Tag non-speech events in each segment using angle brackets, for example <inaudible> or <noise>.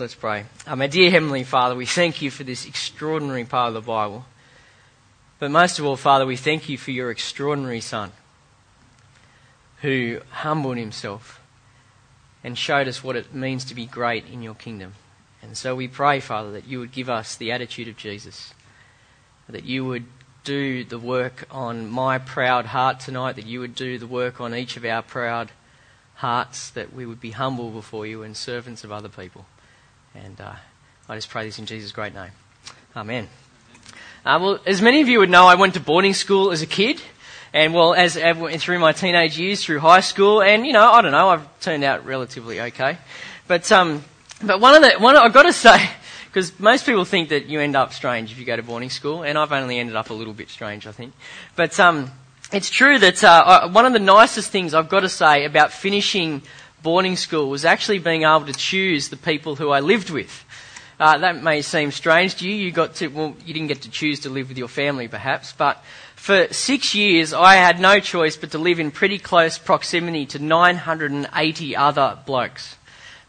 Let's pray. My dear Heavenly Father, we thank you for this extraordinary part of the Bible. But most of all, Father, we thank you for your extraordinary Son who humbled himself and showed us what it means to be great in your kingdom. And so we pray, Father, that you would give us the attitude of Jesus, that you would do the work on my proud heart tonight, that you would do the work on each of our proud hearts, that we would be humble before you and servants of other people. And uh, I just pray this in Jesus' great name. Amen. Uh, well, as many of you would know, I went to boarding school as a kid. And well, as, as through my teenage years, through high school, and you know, I don't know, I've turned out relatively okay. But um, but one of the one I've got to say, <laughs> because most people think that you end up strange if you go to boarding school, and I've only ended up a little bit strange, I think. But um, it's true that uh, one of the nicest things I've got to say about finishing boarding school was actually being able to choose the people who I lived with. Uh, that may seem strange to you. You got to, well, you didn't get to choose to live with your family perhaps, but for six years I had no choice but to live in pretty close proximity to 980 other blokes.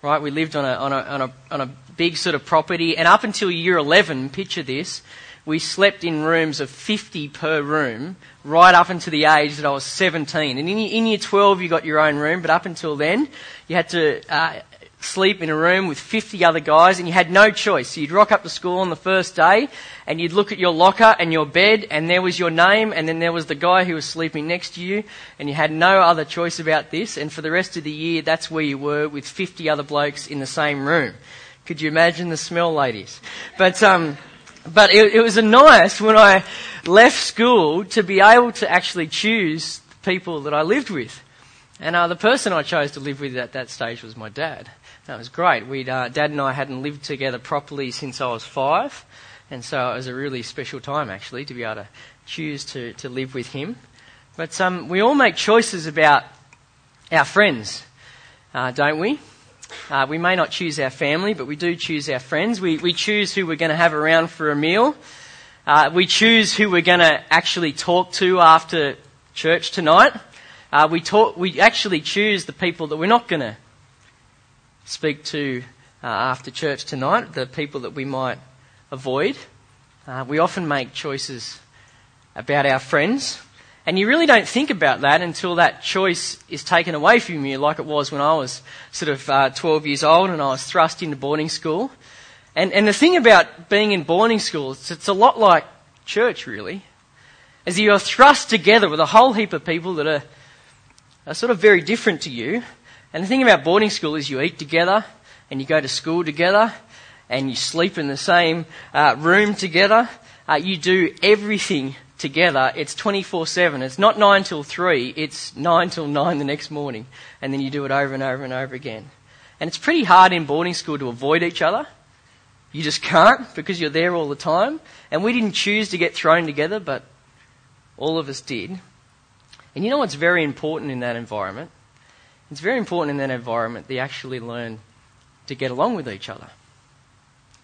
Right? We lived on a, on a, on a, on a big sort of property and up until year 11, picture this, we slept in rooms of 50 per room right up until the age that I was 17. And in, in year 12, you got your own room, but up until then, you had to uh, sleep in a room with 50 other guys and you had no choice. So you'd rock up to school on the first day and you'd look at your locker and your bed and there was your name and then there was the guy who was sleeping next to you and you had no other choice about this and for the rest of the year that's where you were with 50 other blokes in the same room. Could you imagine the smell, ladies? But, um, but it, it was a nice when I left school to be able to actually choose the people that I lived with. And uh, the person I chose to live with at that stage was my dad. That was great. We'd, uh, dad and I hadn't lived together properly since I was five, and so it was a really special time actually to be able to choose to, to live with him. But um, we all make choices about our friends, uh, don't we? Uh, we may not choose our family, but we do choose our friends. We, we choose who we're going to have around for a meal. Uh, we choose who we're going to actually talk to after church tonight. Uh, we, talk, we actually choose the people that we're not going to speak to uh, after church tonight, the people that we might avoid. Uh, we often make choices about our friends. And you really don't think about that until that choice is taken away from you, like it was when I was sort of uh, 12 years old and I was thrust into boarding school. And, and the thing about being in boarding school, it's, it's a lot like church, really. As you're thrust together with a whole heap of people that are, are sort of very different to you. And the thing about boarding school is you eat together and you go to school together and you sleep in the same uh, room together. Uh, you do everything together, it's 24 7. It's not 9 till 3, it's 9 till 9 the next morning. And then you do it over and over and over again. And it's pretty hard in boarding school to avoid each other. You just can't because you're there all the time. And we didn't choose to get thrown together, but all of us did. And you know what's very important in that environment? It's very important in that environment you actually learn to get along with each other.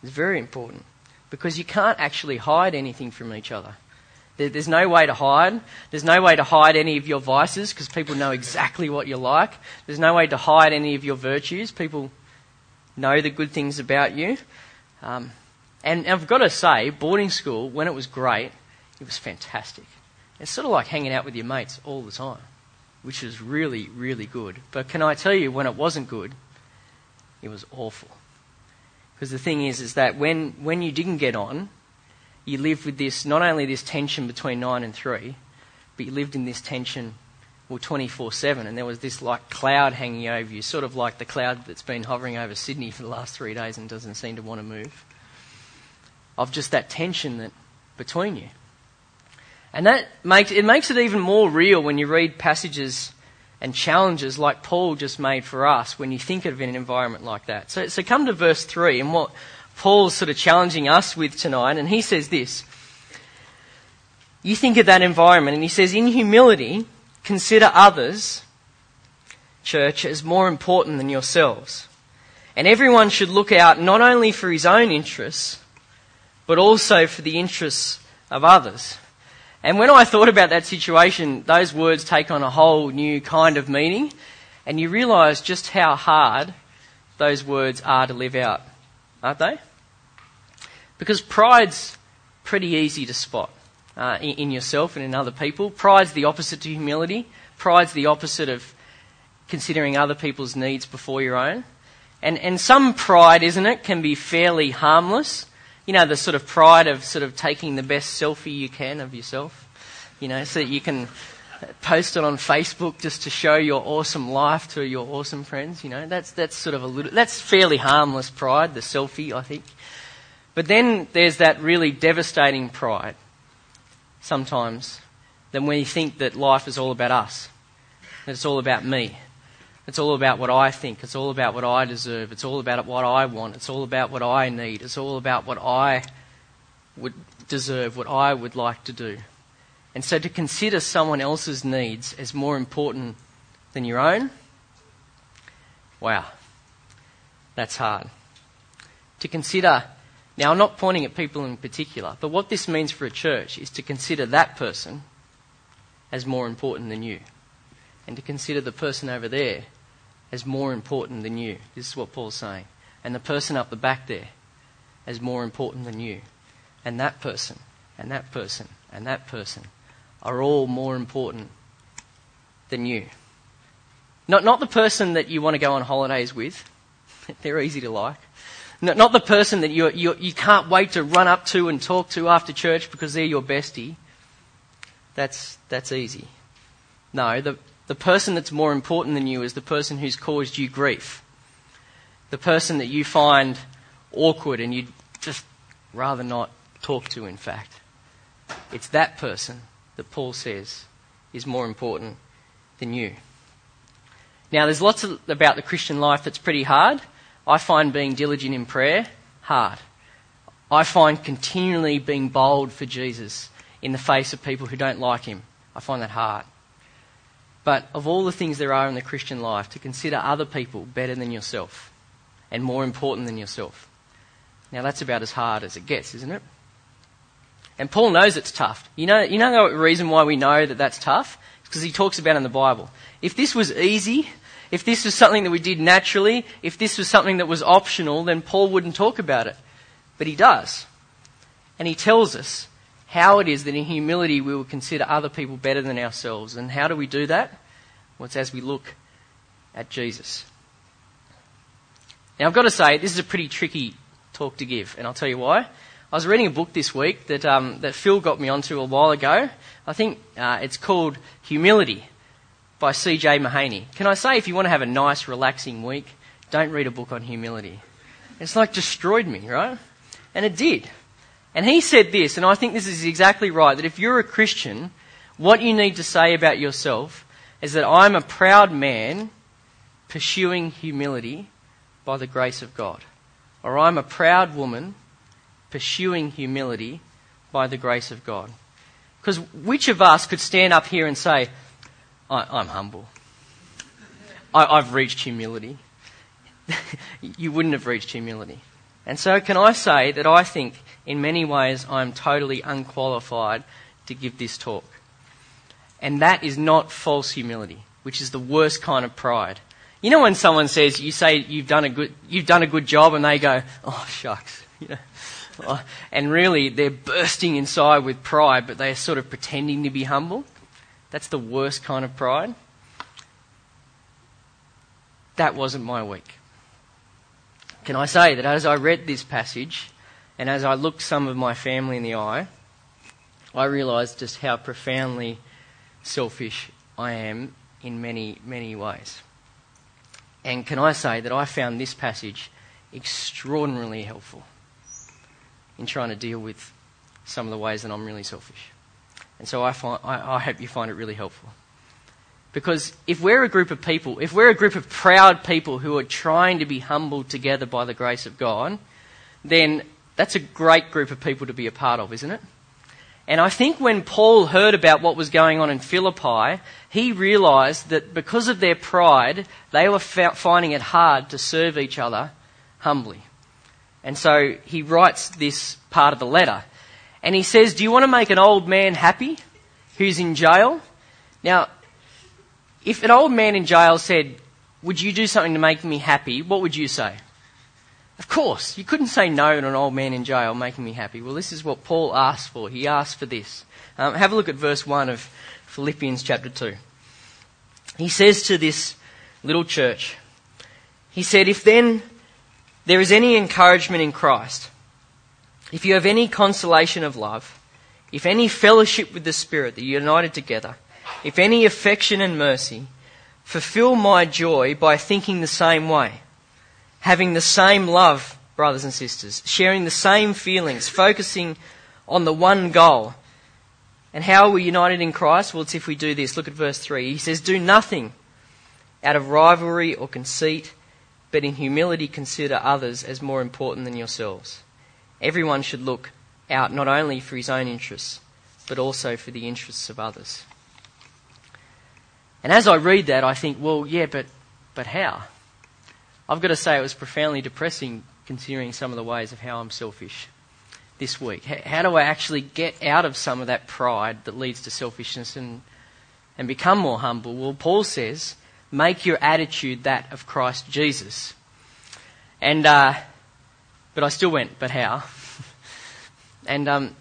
It's very important because you can't actually hide anything from each other. There's no way to hide. There's no way to hide any of your vices because people know exactly what you're like. There's no way to hide any of your virtues. People know the good things about you. Um, and, I've got to say, boarding school, when it was great, it was fantastic. It's sort of like hanging out with your mates all the time, which is really, really good. But can I tell you, when it wasn't good, it was awful. Because the thing is, is that when, when you didn't get on, you lived with this, not only this tension between 9 and 3, but you lived in this tension, well, 24 7, and there was this like cloud hanging over you, sort of like the cloud that's been hovering over Sydney for the last three days and doesn't seem to want to move, of just that tension that between you. And that makes, it makes it even more real when you read passages and challenges like Paul just made for us when you think of an environment like that. So, so come to verse 3, and what, Paul's sort of challenging us with tonight, and he says this. You think of that environment, and he says, in humility, consider others, church, as more important than yourselves. And everyone should look out not only for his own interests, but also for the interests of others. And when I thought about that situation, those words take on a whole new kind of meaning, and you realise just how hard those words are to live out aren't they? Because pride's pretty easy to spot uh, in, in yourself and in other people. Pride's the opposite to humility. Pride's the opposite of considering other people's needs before your own. And, and some pride, isn't it, can be fairly harmless. You know, the sort of pride of sort of taking the best selfie you can of yourself. You know, so that you can post it on Facebook just to show your awesome life to your awesome friends. You know, that's, that's sort of a little, that's fairly harmless pride, the selfie, I think. But then there's that really devastating pride sometimes then we think that life is all about us, that it's all about me. It's all about what I think. It's all about what I deserve. It's all about what I want. It's all about what I need. It's all about what I would deserve, what I would like to do. And so to consider someone else's needs as more important than your own, wow, that's hard. To consider now, I'm not pointing at people in particular, but what this means for a church is to consider that person as more important than you, and to consider the person over there as more important than you. This is what Paul's saying. And the person up the back there as more important than you. And that person, and that person, and that person are all more important than you. Not, not the person that you want to go on holidays with, <laughs> they're easy to like. Not the person that you, you, you can't wait to run up to and talk to after church because they're your bestie. That's, that's easy. No, the, the person that's more important than you is the person who's caused you grief. The person that you find awkward and you'd just rather not talk to, in fact. It's that person that Paul says is more important than you. Now, there's lots of, about the Christian life that's pretty hard. I find being diligent in prayer hard. I find continually being bold for Jesus in the face of people who don't like him. I find that hard. But of all the things there are in the Christian life, to consider other people better than yourself and more important than yourself. Now that's about as hard as it gets, isn't it? And Paul knows it's tough. You know, you know the reason why we know that that's tough? It's because he talks about it in the Bible. If this was easy, if this was something that we did naturally, if this was something that was optional, then Paul wouldn't talk about it. But he does. And he tells us how it is that in humility we will consider other people better than ourselves. And how do we do that? Well, it's as we look at Jesus. Now, I've got to say, this is a pretty tricky talk to give, and I'll tell you why. I was reading a book this week that, um, that Phil got me onto a while ago. I think uh, it's called Humility by C.J. Mahaney. Can I say, if you want to have a nice, relaxing week, don't read a book on humility. It's like destroyed me, right? And it did. And he said this, and I think this is exactly right, that if you're a Christian, what you need to say about yourself is that I'm a proud man pursuing humility by the grace of God. Or I'm a proud woman pursuing humility by the grace of God. Because which of us could stand up here and say, I, am humble. I, I've reached humility. <laughs> you wouldn't have reached humility. And so, can I say that I think in many ways I'm totally unqualified to give this talk? And that is not false humility, which is the worst kind of pride. You know when someone says, you say you've done a good, you've done a good job and they go, oh shucks, <laughs> you know. Oh, and really they're bursting inside with pride, but they're sort of pretending to be humble. That's the worst kind of pride. That wasn't my week. Can I say that as I read this passage and as I looked some of my family in the eye, I realised just how profoundly selfish I am in many, many ways. And can I say that I found this passage extraordinarily helpful in trying to deal with some of the ways that I'm really selfish. And so I, find, I, I hope you find it really helpful. Because if we're a group of people, if we're a group of proud people who are trying to be humbled together by the grace of God, then that's a great group of people to be a part of, isn't it? And I think when Paul heard about what was going on in Philippi, he realized that because of their pride, they were finding it hard to serve each other humbly. And so he writes this part of the letter. And he says, Do you want to make an old man happy who's in jail? Now, if an old man in jail said, Would you do something to make me happy? What would you say? Of course, you couldn't say no to an old man in jail making me happy. Well, this is what Paul asked for. He asked for this. Um, have a look at verse 1 of Philippians chapter 2. He says to this little church, he said, If then there is any encouragement in Christ, if you have any consolation of love, if any fellowship with the Spirit that you're united together, if any affection and mercy, fulfill my joy by thinking the same way, having the same love, brothers and sisters, sharing the same feelings, focusing on the one goal. And how are we united in Christ? Well, it's if we do this. Look at verse 3. He says, Do nothing out of rivalry or conceit but in humility consider others as more important than yourselves. Everyone should look out not only for his own interests, but also for the interests of others. And as I read that, I think, well, yeah, but, but how? I've got to say it was profoundly depressing considering some of the ways of how I'm selfish this week. How do I actually get out of some of that pride that leads to selfishness and, and become more humble? Well, Paul says make your attitude that of Christ Jesus. And, uh, but I still went, but how? <laughs> and um,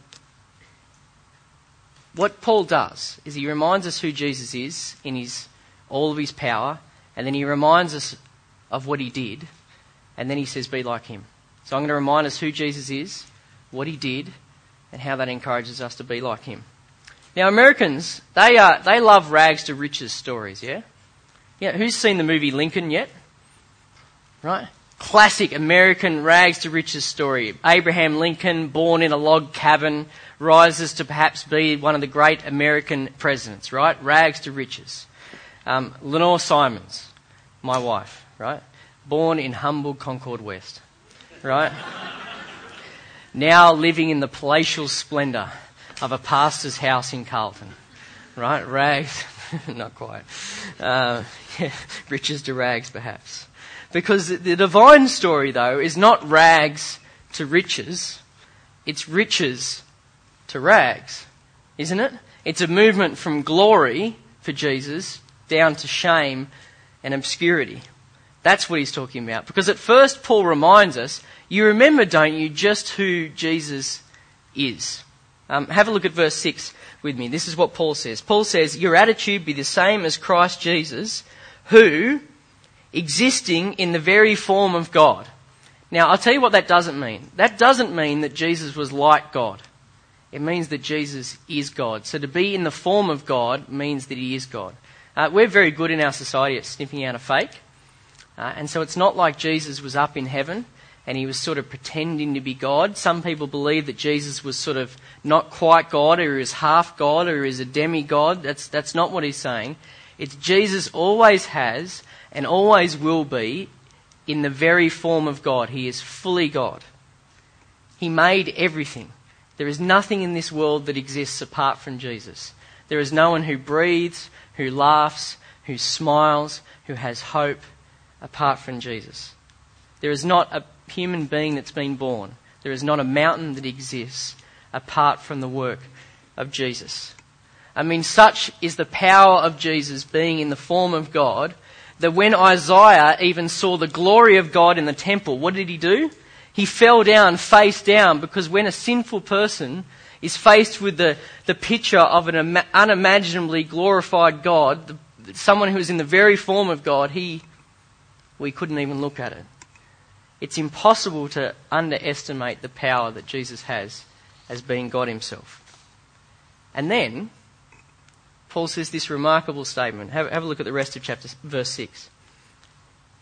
what Paul does is he reminds us who Jesus is in his, all of his power, and then he reminds us of what he did, and then he says, be like him. So I'm going to remind us who Jesus is, what he did, and how that encourages us to be like him. Now, Americans, they, uh, they love rags to riches stories, yeah? Yeah, who's seen the movie Lincoln yet? Right? Classic American rags to riches story. Abraham Lincoln, born in a log cabin, rises to perhaps be one of the great American presidents, right? Rags to riches. Um, Lenore Simons, my wife, right? Born in humble Concord West, right? now living in the palatial splendour of a pastor's house in Carlton, right? Rags, <laughs> not quite. <laughs> Uh, <laughs> riches to rags, perhaps. Because the divine story, though, is not rags to riches, it's riches to rags, isn't it? It's a movement from glory for Jesus down to shame and obscurity. That's what he's talking about. Because at first, Paul reminds us, you remember, don't you, just who Jesus is. Um, have a look at verse 6 with me. This is what Paul says. Paul says, Your attitude be the same as Christ Jesus, who, existing in the very form of God. Now, I'll tell you what that doesn't mean. That doesn't mean that Jesus was like God. It means that Jesus is God. So to be in the form of God means that he is God. Uh, we're very good in our society at sniffing out a fake. Uh, and so it's not like Jesus was up in heaven and he was sort of pretending to be God. Some people believe that Jesus was sort of not quite God or was half God or was a demigod. That's, that's not what he's saying. It's Jesus always has and always will be in the very form of God. He is fully God. He made everything. There is nothing in this world that exists apart from Jesus. There is no one who breathes, who laughs, who smiles, who has hope apart from Jesus. There is not a human being that's been born. There is not a mountain that exists apart from the work of Jesus. I mean, such is the power of Jesus being in the form of God that when Isaiah even saw the glory of God in the temple, what did he do? He fell down face down because when a sinful person is faced with the, the picture of an unimaginably glorified God, the, someone who is in the very form of God, he, we couldn't even look at it. It's impossible to underestimate the power that Jesus has as being God Himself. And then, Paul says this remarkable statement. Have, have a look at the rest of chapter verse 6.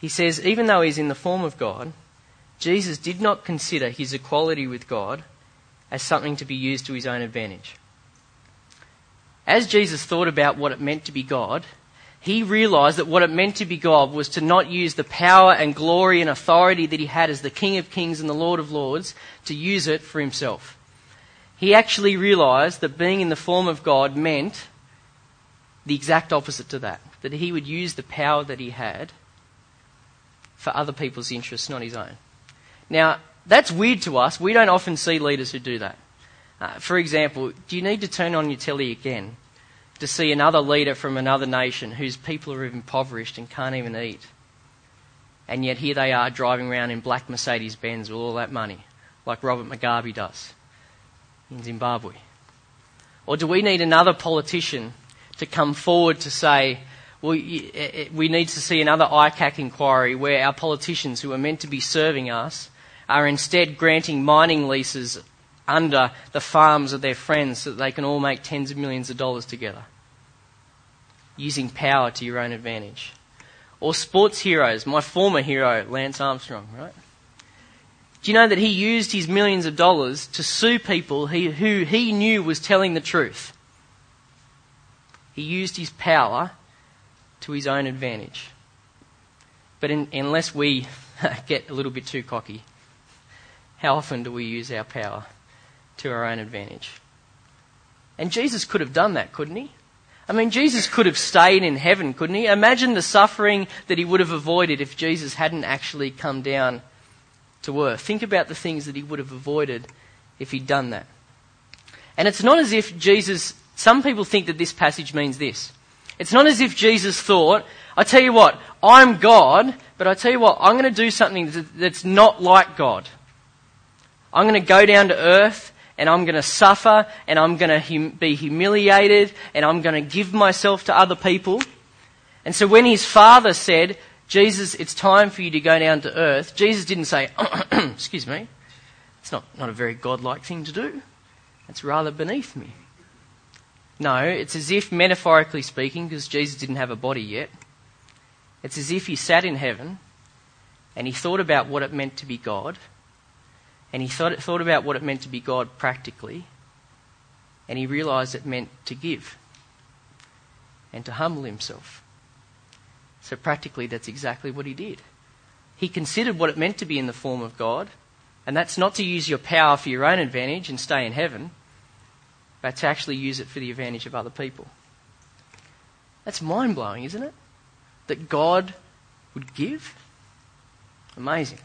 He says, even though he's in the form of God, Jesus did not consider his equality with God as something to be used to his own advantage. As Jesus thought about what it meant to be God, he realized that what it meant to be God was to not use the power and glory and authority that he had as the King of Kings and the Lord of Lords to use it for himself. He actually realized that being in the form of God meant the exact opposite to that. That he would use the power that he had for other people's interests, not his own. Now, that's weird to us. We don't often see leaders who do that. Uh, for example, do you need to turn on your telly again to see another leader from another nation whose people are impoverished and can't even eat? And yet here they are driving around in black Mercedes Benz with all that money, like Robert Mugabe does in Zimbabwe. Or do we need another politician to come forward to say, well, eh, eh, we need to see another ICAC inquiry where our politicians who are meant to be serving us are instead granting mining leases under the farms of their friends so that they can all make tens of millions of dollars together, using power to your own advantage. Or sports heroes, my former hero, Lance Armstrong, right? Do you know that he used his millions of dollars to sue people he, who he knew was telling the truth? He used his power to his own advantage. But in, unless we <laughs> get a little bit too cocky, how often do we use our power to our own advantage? And Jesus could have done that, couldn't he? I mean, Jesus could have stayed in heaven, couldn't he? Imagine the suffering that he would have avoided if Jesus hadn't actually come down to earth. Think about the things that he would have avoided if he'd done that. And it's not as if Jesus, some people think that this passage means this. It's not as if Jesus thought, I tell you what, I'm God, but I tell you what, I'm going to do something that's not like God. I'm going to go down to earth and I'm going to suffer and I'm going to hum- be humiliated and I'm going to give myself to other people. And so when his father said, Jesus, it's time for you to go down to earth, Jesus didn't say, <clears throat> excuse me, it's not, not a very godlike thing to do. It's rather beneath me. No, it's as if, metaphorically speaking, because Jesus didn't have a body yet, it's as if he sat in heaven and he thought about what it meant to be God, and he thought, thought about what it meant to be God practically, and he realized it meant to give and to humble himself so practically, that's exactly what he did. He considered what it meant to be in the form of God, and that's not to use your power for your own advantage and stay in heaven, but to actually use it for the advantage of other people. That's mind blowing, isn't it? That God would give? Amazing.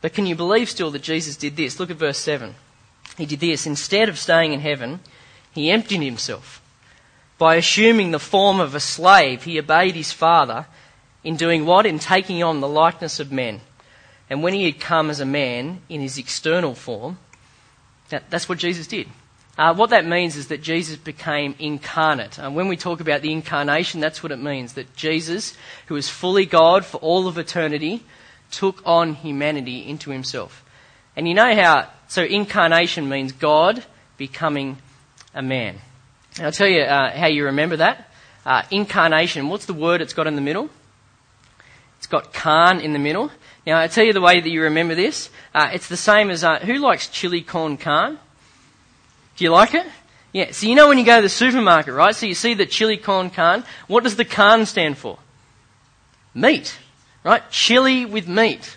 But can you believe still that Jesus did this? Look at verse 7. He did this. Instead of staying in heaven, he emptied himself by assuming the form of a slave, he obeyed his father in doing what? In taking on the likeness of men. And when he had come as a man in his external form, that, that's what Jesus did. Uh, what that means is that Jesus became incarnate. And when we talk about the incarnation, that's what it means that Jesus, who is fully God for all of eternity, took on humanity into himself. And you know how, so incarnation means God becoming a man. And I'll tell you uh, how you remember that. Uh, incarnation, what's the word it's got in the middle? It's got Khan in the middle. Now, I'll tell you the way that you remember this. Uh, it's the same as, uh, who likes chili con carne? Do you like it? Yeah, so you know when you go to the supermarket, right? So you see the chili con carne. What does the Khan stand for? Meat, right? Chili with meat,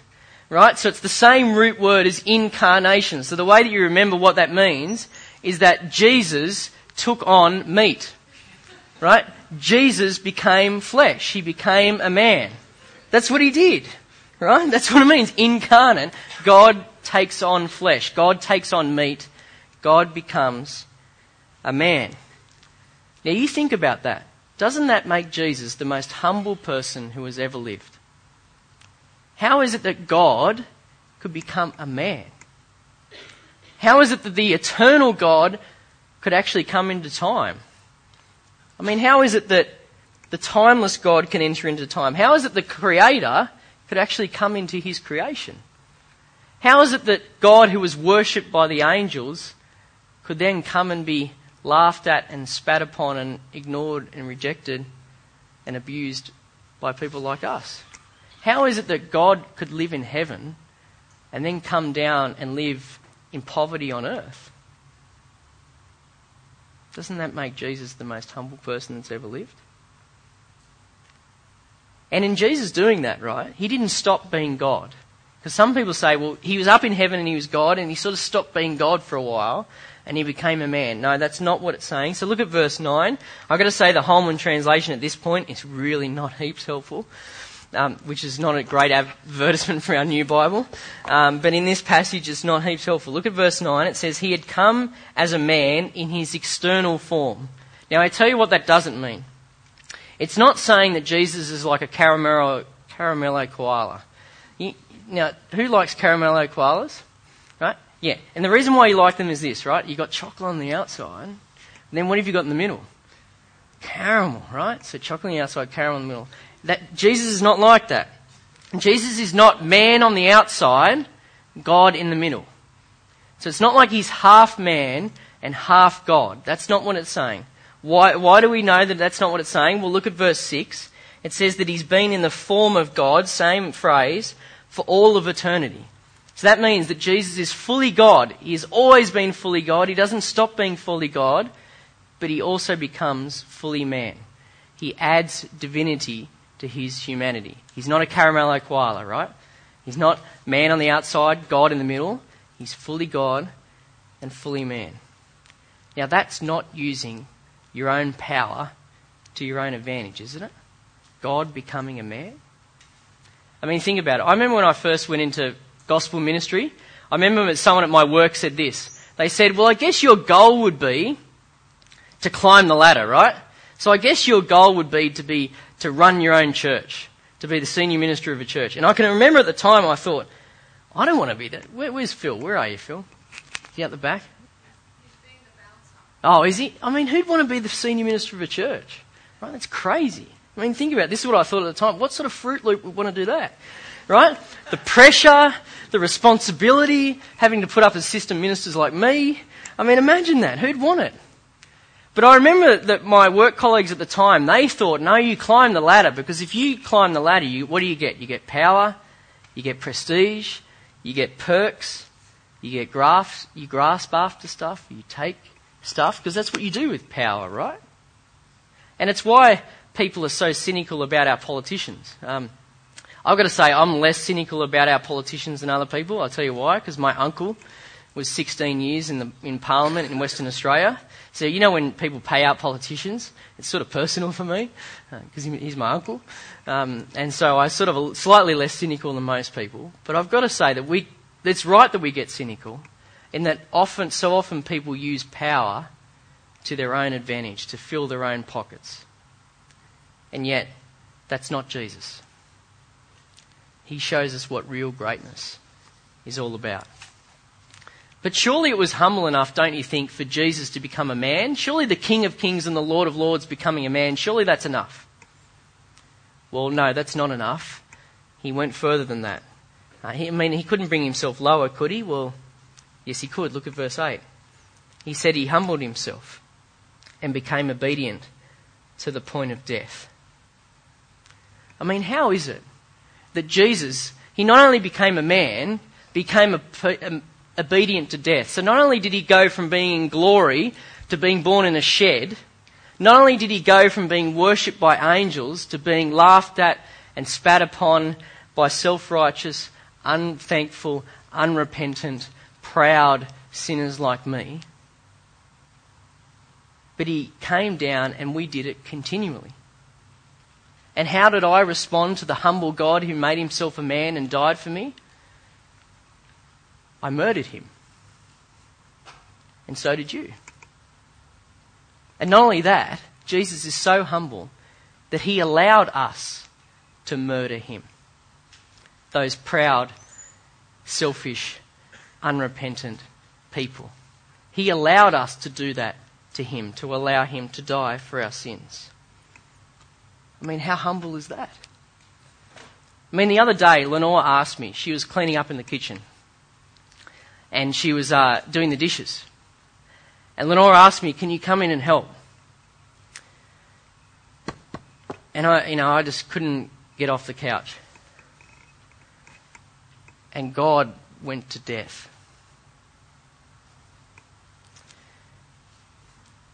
right? So it's the same root word as incarnation. So the way that you remember what that means is that Jesus took on meat. Right? Jesus became flesh. He became a man. That's what he did. Right? That's what it means. Incarnate. God takes on flesh. God takes on meat. God becomes a man. Now you think about that. Doesn't that make Jesus the most humble person who has ever lived? How is it that God could become a man? How is it that the eternal God could actually come into time. I mean, how is it that the timeless God can enter into time? How is it the Creator could actually come into His creation? How is it that God, who was worshipped by the angels, could then come and be laughed at and spat upon and ignored and rejected and abused by people like us? How is it that God could live in heaven and then come down and live in poverty on earth? Doesn't that make Jesus the most humble person that's ever lived? And in Jesus doing that, right, he didn't stop being God. Because some people say, well, he was up in heaven and he was God, and he sort of stopped being God for a while, and he became a man. No, that's not what it's saying. So look at verse 9. I've got to say the Holman translation at this point is really not <laughs> heaps helpful um, which is not a great advertisement for our new Bible. Um, but in this passage, it's not heaps helpful. Look at verse 9. It says, He had come as a man in his external form. Now, I tell you what that doesn't mean. It's not saying that Jesus is like a caramel Caramello koala. You, now, who likes caramello koalas? Right? Yeah. And the reason why you like them is this, right? You've got chocolate on the outside. And then what have you got in the middle? Caramel, right? So chocolate on the outside, caramel in the middle. That Jesus is not like that. Jesus is not man on the outside, God in the middle. So it's not like he's half man and half God. That's not what it's saying. Why, why do we know that that's not what it's saying? Well, look at verse 6. It says that he's been in the form of God, same phrase, for all of eternity. So that means that Jesus is fully God. He has always been fully God. He doesn't stop being fully God, but he also becomes fully man. He adds divinity to his humanity. He's not a caramello koala, right? He's not man on the outside, God in the middle. He's fully God and fully man. Now, that's not using your own power to your own advantage, isn't it? God becoming a man. I mean, think about it. I remember when I first went into gospel ministry, I remember someone at my work said this. They said, Well, I guess your goal would be to climb the ladder, right? So I guess your goal would be to be to run your own church, to be the senior minister of a church. And I can remember at the time I thought, I don't want to be that. Where, where's Phil? Where are you, Phil? Is he at the back? Oh, is he? I mean, who'd want to be the senior minister of a church? Right? That's crazy. I mean, think about it. This is what I thought at the time. What sort of Fruit Loop would want to do that? Right? The pressure, the responsibility, having to put up assistant ministers like me. I mean, imagine that. Who'd want it? But I remember that my work colleagues at the time, they thought, no, you climb the ladder because if you climb the ladder, you, what do you get? You get power, you get prestige, you get perks, you get grasp, you grasp after stuff, you take stuff because that's what you do with power, right? And it's why people are so cynical about our politicians. Um, I've got to say, I'm less cynical about our politicians than other people. I'll tell you why, because my uncle was 16 years in, the, in Parliament in Western Australia. So, you know, when people pay out politicians, it's sort of personal for me, because uh, he's my uncle. Um, and so I sort of slightly less cynical than most people. But I've got to say that we, it's right that we get cynical, in that often, so often people use power to their own advantage, to fill their own pockets. And yet, that's not Jesus. He shows us what real greatness is all about. But surely it was humble enough, don't you think, for Jesus to become a man? Surely the King of Kings and the Lord of Lords becoming a man, surely that's enough. Well, no, that's not enough. He went further than that. Uh, he, I mean, he couldn't bring himself lower, could he? Well, yes, he could. Look at verse 8. He said he humbled himself and became obedient to the point of death. I mean, how is it that Jesus, he not only became a man, became a, a obedient to death. So not only did he go from being in glory to being born in a shed, not only did he go from being worshipped by angels to being laughed at and spat upon by self righteous, unthankful, unrepentant, proud sinners like me, but he came down and we did it continually. And how did I respond to the humble God who made himself a man and died for me? I murdered him. And so did you. And not only that, Jesus is so humble that he allowed us to murder him. Those proud, selfish, unrepentant people. He allowed us to do that to him, to allow him to die for our sins. I mean, how humble is that? I mean, the other day, Lenore asked me, she was cleaning up in the kitchen and she was uh, doing the dishes. And Lenore asked me, "Can you come in and help?" And I, you know, I just couldn't get off the couch. And God went to death.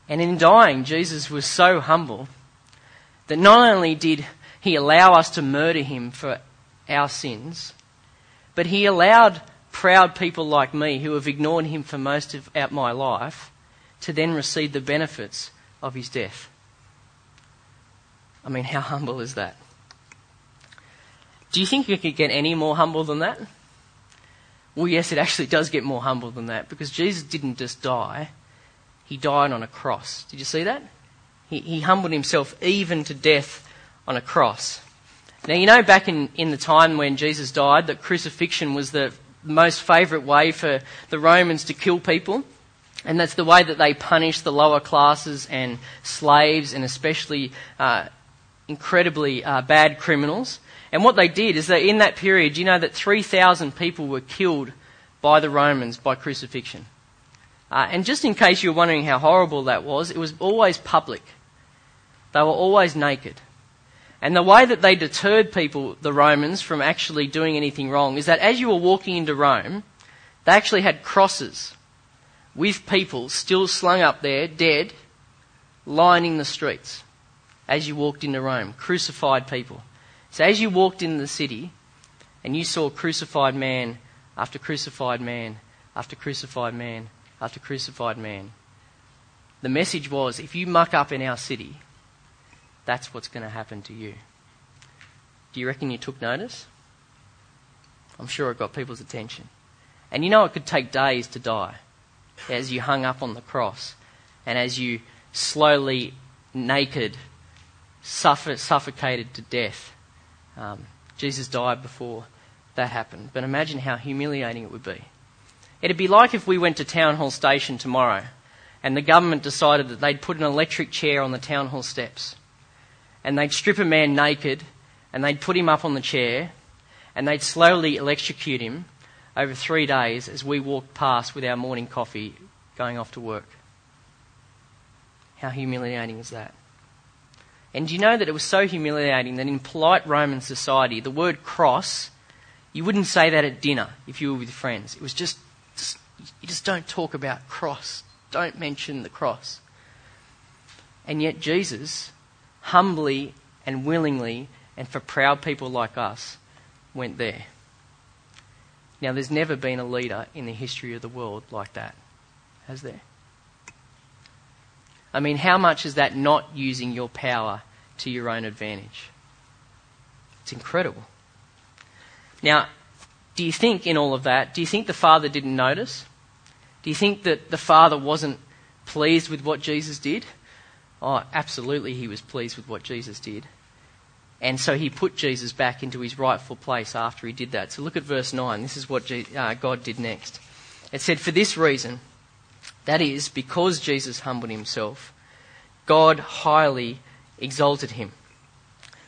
And in dying, Jesus was so humble that not only did he allow us to murder him for our sins, but he allowed proud people like me who have ignored him for most of my life to then receive the benefits of his death. I mean, how humble is that? Do you think you could get any more humble than that? Well, yes, it actually does get more humble than that because Jesus didn't just die, he died on a cross. Did you see that? He, he humbled himself even to death on a cross. Now, you know, back in, in the time when Jesus died, that crucifixion was the most favourite way for the Romans to kill people. And that's the way that they punished the lower classes and slaves, and especially uh, incredibly uh, bad criminals. And what they did is that in that period, you know that 3,000 people were killed by the Romans by crucifixion. Uh, and just in case you're wondering how horrible that was, it was always public. They were always naked. And the way that they deterred people, the Romans, from actually doing anything wrong is that as you were walking into Rome, they actually had crosses with people still slung up there, dead, lining the streets as you walked into Rome, crucified people. So as you walked in the city and you saw crucified man after crucified man after crucified man after crucified man, the message was if you muck up in our city, that's what's going to happen to you. Do you reckon you took notice? I'm sure it got people's attention. And you know it could take days to die as you hung up on the cross and as you slowly, naked, suffocated to death. Um, Jesus died before that happened. But imagine how humiliating it would be. It'd be like if we went to Town Hall Station tomorrow and the government decided that they'd put an electric chair on the Town Hall steps and they'd strip a man naked and they'd put him up on the chair and they'd slowly electrocute him over three days as we walked past with our morning coffee going off to work. How humiliating is that? And do you know that it was so humiliating that in polite Roman society, the word cross, you wouldn't say that at dinner if you were with friends. It was just, just you just don't talk about cross. Don't mention the cross. And yet Jesus humbly and willingly, and for proud people like us, went there. Now, there's never been a leader in the history of the world like that, has there? I mean, how much is that not using your power to your own advantage? It's incredible. Now, do you think in all of that, do you think the Father didn't notice? Do you think that the Father wasn't pleased with what Jesus did? Oh, absolutely, he was pleased with what Jesus did. And so he put Jesus back into his rightful place after he did that. So look at verse 9. This is what uh, God did next. It said, For this reason, that is, because Jesus humbled himself, God highly exalted him.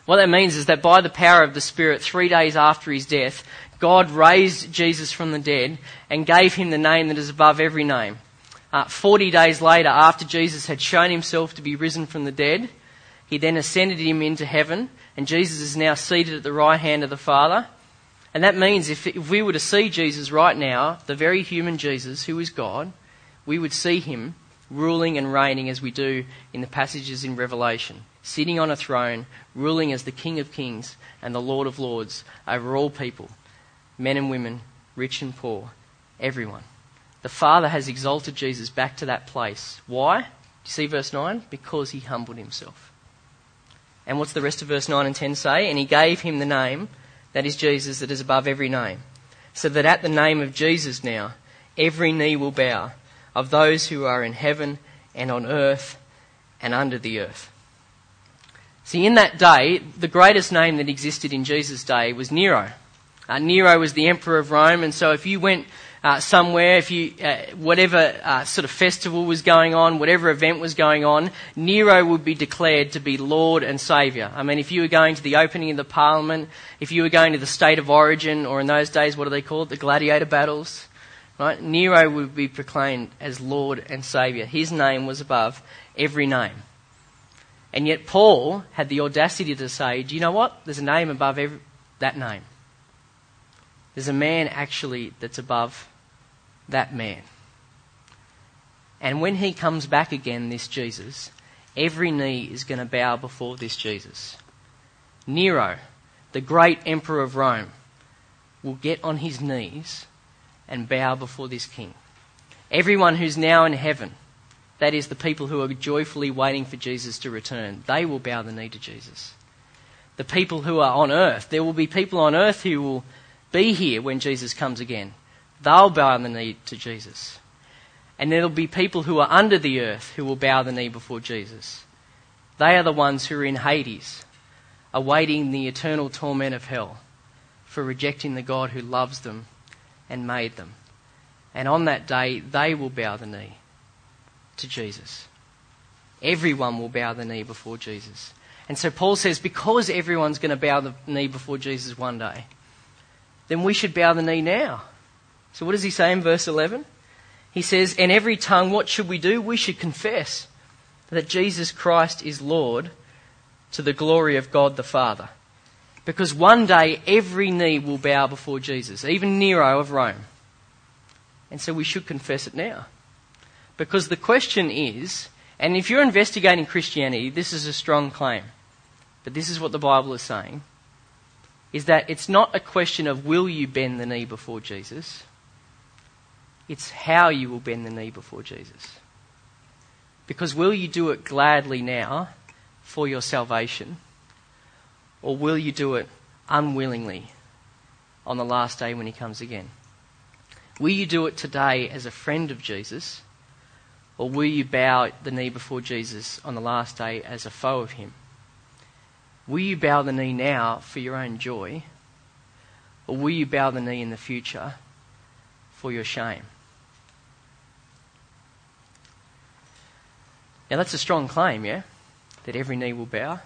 What that means is that by the power of the Spirit, three days after his death, God raised Jesus from the dead and gave him the name that is above every name uh, 40 days later, after Jesus had shown himself to be risen from the dead, he then ascended him into heaven, and Jesus is now seated at the right hand of the Father. And that means if, if we were to see Jesus right now, the very human Jesus who is God, we would see him ruling and reigning as we do in the passages in Revelation, sitting on a throne, ruling as the King of kings and the Lord of lords over all people, men and women, rich and poor, everyone. The Father has exalted Jesus back to that place. Why? Do you see verse 9? Because he humbled himself. And what's the rest of verse 9 and 10 say? And he gave him the name that is Jesus, that is above every name. So that at the name of Jesus now, every knee will bow of those who are in heaven and on earth and under the earth. See, in that day, the greatest name that existed in Jesus' day was Nero. Uh, Nero was the emperor of Rome, and so if you went uh, somewhere, if you, uh, whatever uh, sort of festival was going on, whatever event was going on, Nero would be declared to be Lord and Saviour. I mean, if you were going to the opening of the Parliament, if you were going to the State of Origin, or in those days, what are they called? The gladiator battles, right? Nero would be proclaimed as Lord and Saviour. His name was above every name. And yet Paul had the audacity to say, do you know what? There's a name above every, that name. There's a man actually that's above that man. And when he comes back again, this Jesus, every knee is going to bow before this Jesus. Nero, the great emperor of Rome, will get on his knees and bow before this king. Everyone who's now in heaven, that is, the people who are joyfully waiting for Jesus to return, they will bow the knee to Jesus. The people who are on earth, there will be people on earth who will be here when Jesus comes again. They'll bow the knee to Jesus. And there'll be people who are under the earth who will bow the knee before Jesus. They are the ones who are in Hades, awaiting the eternal torment of hell for rejecting the God who loves them and made them. And on that day, they will bow the knee to Jesus. Everyone will bow the knee before Jesus. And so Paul says, because everyone's going to bow the knee before Jesus one day, then we should bow the knee now. So what does he say in verse 11? He says, And every tongue, what should we do? We should confess that Jesus Christ is Lord to the glory of God the Father. Because one day every knee will bow before Jesus, even Nero of Rome. And so we should confess it now. Because the question is, and if you're investigating Christianity, this is a strong claim, but this is what the Bible is saying, is that it's not a question of will you bend the knee before Jesus, it's how you will bend the knee before Jesus. Because will you do it gladly now for your salvation, or will you do it unwillingly on the last day when he comes again? Will you do it today as a friend of Jesus? Or will you bow the knee before Jesus on the last day as a foe of him? Will you bow the knee now for your own joy? Or will you bow the knee in the future for your shame? Now, that's a strong claim, yeah? That every knee will bow.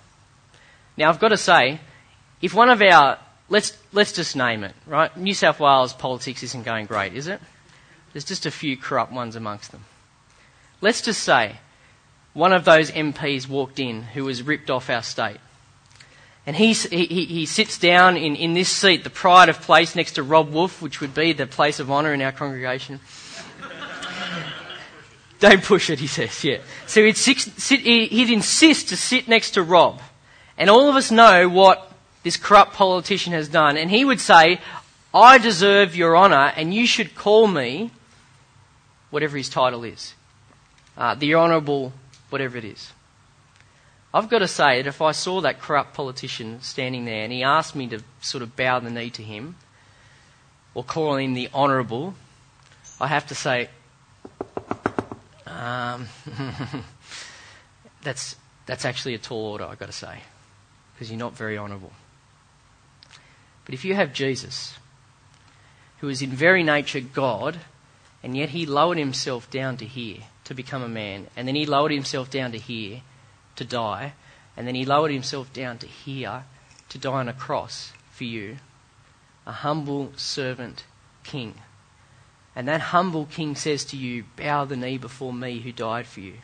Now, I've got to say, if one of our, let's, let's just name it, right? New South Wales politics isn't going great, is it? There's just a few corrupt ones amongst them. Let's just say one of those MPs walked in who was ripped off our state. And he, he, he sits down in, in this seat, the pride of place next to Rob Wolf, which would be the place of honour in our congregation. <laughs> Don't push it, he says, yeah. So he'd, sit, sit, he'd insist to sit next to Rob. And all of us know what this corrupt politician has done. And he would say, I deserve your honour, and you should call me whatever his title is uh, the honourable, whatever it is. I've got to say that if I saw that corrupt politician standing there and he asked me to sort of bow the knee to him or call him the honourable, I have to say, um, <laughs> that's, that's actually a tall order, I've got to say, because you're not very honourable. But if you have Jesus, who is in very nature God, and yet he lowered himself down to here, to become a man. And then he lowered himself down to here to die. And then he lowered himself down to here to die on a cross for you. A humble servant king. And that humble king says to you, Bow the knee before me who died for you.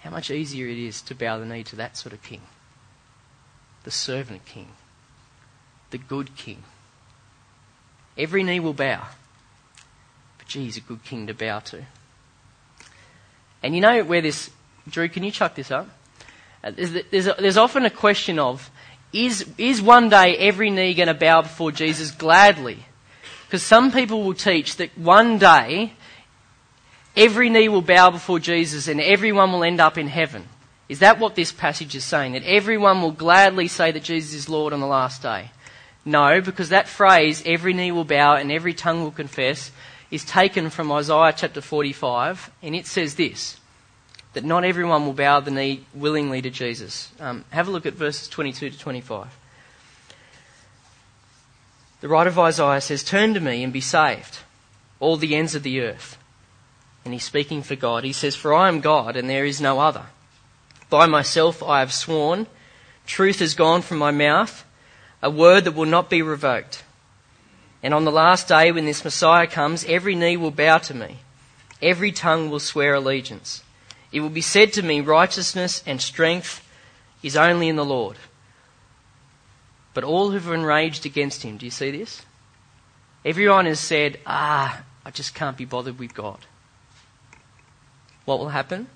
How much easier it is to bow the knee to that sort of king. The servant king. The good king. Every knee will bow. But gee, he's a good king to bow to. And you know where this, Drew, can you chuck this up? Uh, there's, often a question of, is, is one day every knee going to bow before Jesus gladly? Because some people will teach that one day every knee will bow before Jesus and everyone will end up in heaven. Is that what this passage is saying? That everyone will gladly say that Jesus is Lord on the last day? No, because that phrase, every knee will bow and every tongue will confess, is taken from Isaiah chapter 45, and it says this that not everyone will bow the knee willingly to Jesus. Um, have a look at verses 22 to 25. The writer of Isaiah says, Turn to me and be saved, all the ends of the earth. And he's speaking for God. He says, For I am God, and there is no other. By myself I have sworn, truth has gone from my mouth, a word that will not be revoked. And on the last day, when this Messiah comes, every knee will bow to me, every tongue will swear allegiance. It will be said to me, Righteousness and strength is only in the Lord. But all who've enraged against him, do you see this? Everyone has said, Ah, I just can't be bothered with God. What will happen?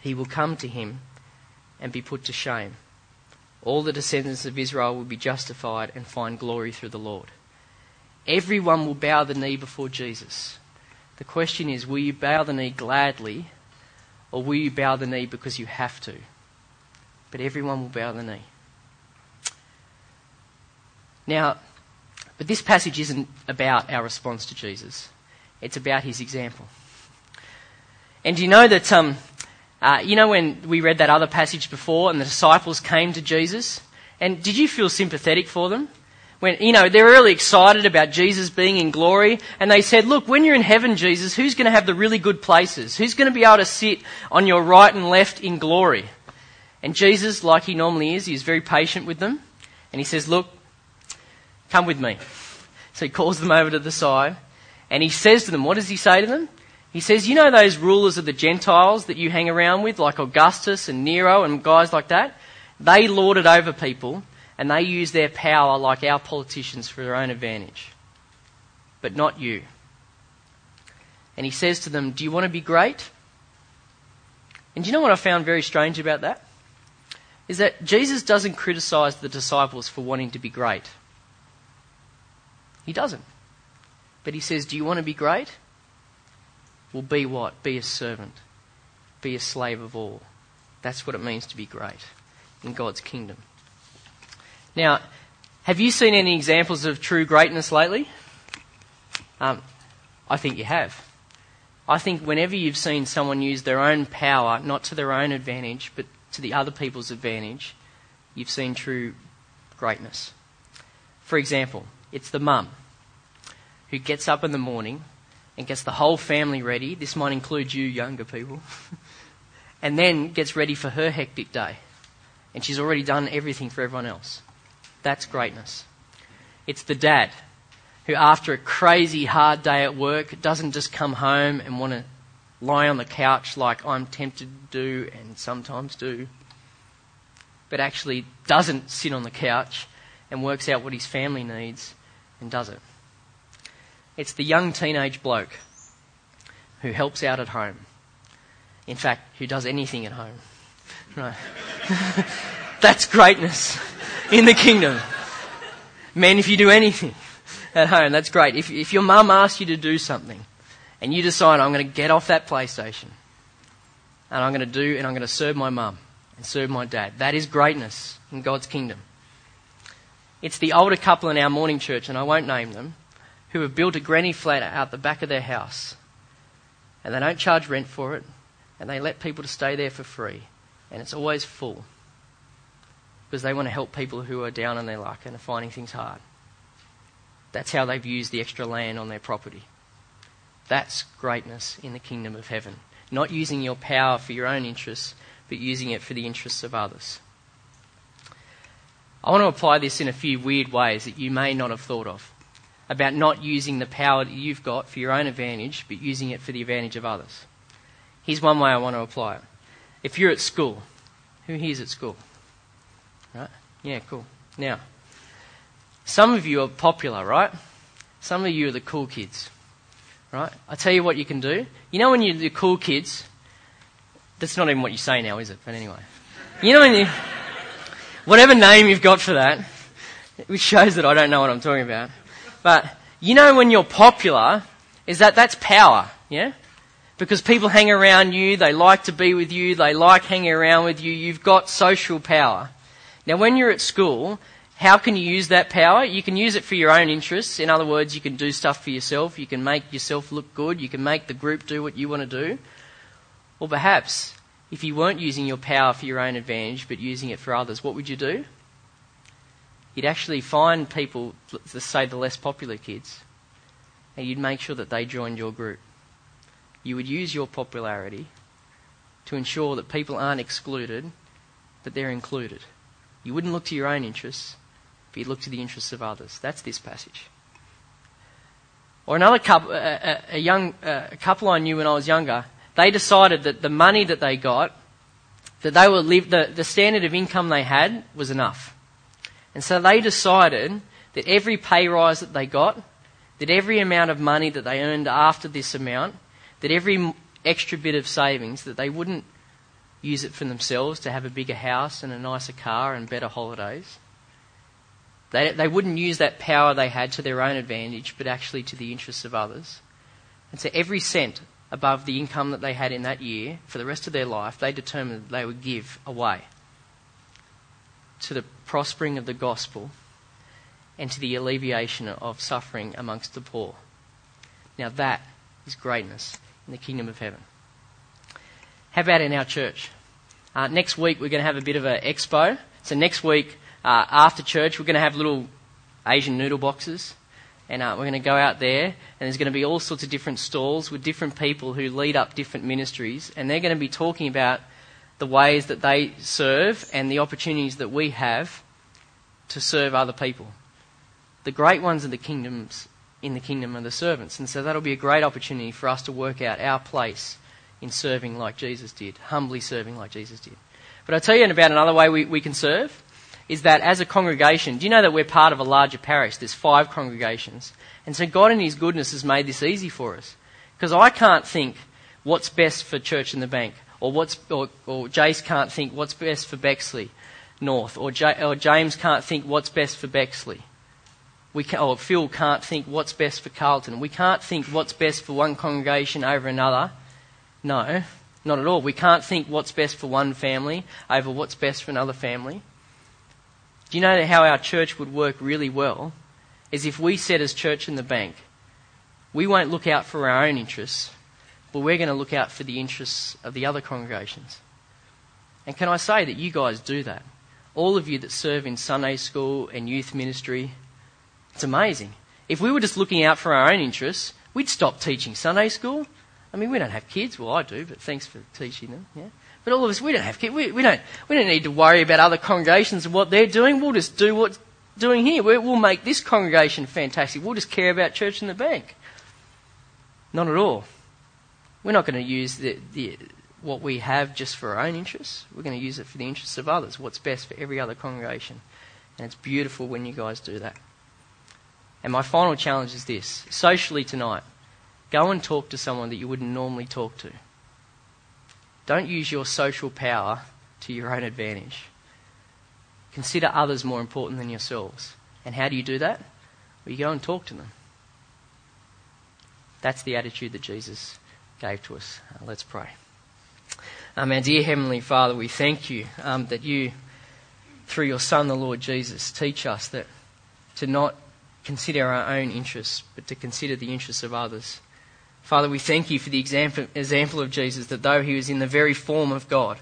He will come to him and be put to shame. All the descendants of Israel will be justified and find glory through the Lord. Everyone will bow the knee before Jesus. The question is will you bow the knee gladly or will you bow the knee because you have to? But everyone will bow the knee. Now, but this passage isn't about our response to Jesus, it's about his example. And do you know that um, Uh, you know when we read that other passage before and the disciples came to Jesus? And did you feel sympathetic for them? When, you know, they're really excited about Jesus being in glory and they said, look, when you're in heaven, Jesus, who's going to have the really good places? Who's going to be able to sit on your right and left in glory? And Jesus, like he normally is, he's very patient with them. And he says, look, come with me. So he calls them over to the side and he says to them, what does he say to them? He says, You know those rulers of the Gentiles that you hang around with, like Augustus and Nero and guys like that? They lord it over people and they use their power like our politicians for their own advantage. But not you. And he says to them, Do you want to be great? And do you know what I found very strange about that? Is that Jesus doesn't criticize the disciples for wanting to be great. He doesn't. But he says, Do you want to be great? Well, be what? Be a servant. Be a slave of all. That's what it means to be great in God's kingdom. Now, have you seen any examples of true greatness lately? Um, I think you have. I think whenever you've seen someone use their own power, not to their own advantage, but to the other people's advantage, you've seen true greatness. For example, it's the mum who gets up in the morning and gets the whole family ready. This might include you, younger people. <laughs> and then gets ready for her hectic day. And she's already done everything for everyone else. That's greatness. It's the dad who, after a crazy hard day at work, doesn't just come home and want to lie on the couch like I'm tempted to do and sometimes do, but actually doesn't sit on the couch and works out what his family needs and does it. It's the young teenage bloke who helps out at home. In fact, who does anything at home. <laughs> Right. <laughs> That's greatness in the kingdom. Men, if you do anything <laughs> at home, that's great. If, if your mum asks you to do something and you decide, I'm going to get off that PlayStation and I'm going to do, and I'm going to serve my mum and serve my dad, that is greatness in God's kingdom. It's the older couple in our morning church, and I won't name them, who have built a granny flat out the back of their house. And they don't charge rent for it, and they let people to stay there for free. And it's always full. Because they want to help people who are down on their luck and are finding things hard. That's how they've used the extra land on their property. That's greatness in the kingdom of heaven. Not using your power for your own interests, but using it for the interests of others. I want to apply this in a few weird ways that you may not have thought of about not using the power that you've got for your own advantage, but using it for the advantage of others. Here's one way I want to apply it. If you're at school, who here's at school? Right? Yeah, cool. Now, some of you are popular, right? Some of you are the cool kids, right? I tell you what you can do. You know when you're the cool kids, that's not even what you say now, is it? But anyway. You know when you, whatever name you've got for that, which shows that I don't know what I'm talking about. But you know when you're popular, is that that's power, yeah? Because people hang around you, they like to be with you, they like hanging around with you, you've got social power. Now when you're at school, how can you use that power? You can use it for your own interests. In other words, you can do stuff for yourself, you can make yourself look good, you can make the group do what you want to do. Or perhaps, if you weren't using your power for your own advantage, but using it for others, what would you do? you'd actually find people, let's say the less popular kids, and you'd make sure that they joined your group. You would use your popularity to ensure that people aren't excluded, but they're included. You wouldn't look to your own interests, but you'd look to the interests of others. That's this passage. Or another couple, a, a young a couple I knew when I was younger, they decided that the money that they got, that they would live, the, the standard of income they had was enough. And so they decided that every pay rise that they got, that every amount of money that they earned after this amount, that every extra bit of savings, that they wouldn't use it for themselves to have a bigger house and a nicer car and better holidays. They, they wouldn't use that power they had to their own advantage, but actually to the interests of others. And so every cent above the income that they had in that year, for the rest of their life, they determined they would give away to the prospering of the gospel and to the alleviation of suffering amongst the poor. Now, that is greatness in the kingdom of heaven. How about in our church? Uh, next week we're going to have a bit of an expo. So next week uh, after church we're going to have little Asian noodle boxes. And uh, we're going to go out there, and there's going to be all sorts of different stalls with different people who lead up different ministries, and they're going to be talking about the ways that they serve and the opportunities that we have to serve other people. The great ones of the kingdoms in the kingdom are the servants, and so that'll be a great opportunity for us to work out our place in serving like Jesus did, humbly serving like Jesus did. But I'll tell you about another way we, we can serve is that as a congregation, do you know that we're part of a larger parish? There's five congregations. And so God in His goodness has made this easy for us. Because I can't think what's best for Church in the Bank, or, what's, or, or Jace can't think what's best for Bexley North, or, J, or James can't think what's best for Bexley. We can, or Phil can't think what's best for Carlton. We can't think what's best for one congregation over another. No, not at all. We can't think what's best for one family over what's best for another family. Do you know how our church would work really well? Is if we said as church in the bank, we won't look out for our own interests, but we're going to look out for the interests of the other congregations. And can I say that you guys do that? All of you that serve in Sunday school and youth ministry, it's amazing. If we were just looking out for our own interests, we'd stop teaching Sunday school. I mean, we don't have kids. Well, I do, but thanks for teaching them. Yeah. But all of us, we don't have kids. We, we, don't, we don't need to worry about other congregations and what they're doing. We'll just do what's doing here. we will make this congregation fantastic. We'll just care about church in the bank. Not at all. We're not going to use the, the, what we have just for our own interests. We're going to use it for the interests of others, what's best for every other congregation. And it's beautiful when you guys do that. And my final challenge is this socially tonight, go and talk to someone that you wouldn't normally talk to. Don't use your social power to your own advantage. Consider others more important than yourselves. And how do you do that? Well, you go and talk to them. That's the attitude that Jesus gave to us. Uh, let's pray. Um, our dear Heavenly Father, we thank you um, that you, through your Son, the Lord Jesus, teach us that to not consider our own interests, but to consider the interests of others. Father, we thank you for the example, of Jesus that though he was in the very form of God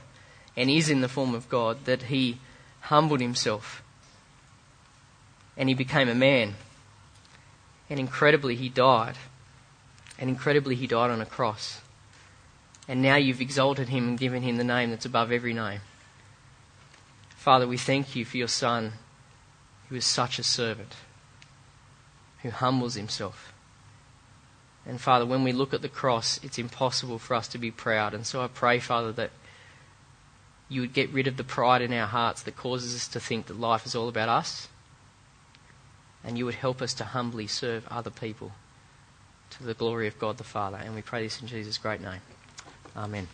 and is in the form of God, that he humbled himself and he became a man. And incredibly, he died. And incredibly, he died on a cross. And now you've exalted him and given him the name that's above every name. Father, we thank you for your Son, who is such a servant, who humbles himself and Father, when we look at the cross, it's impossible for us to be proud. And so I pray, Father, that you would get rid of the pride in our hearts that causes us to think that life is all about us. And you would help us to humbly serve other people to the glory of God the Father. And we pray this in Jesus' great name. Amen.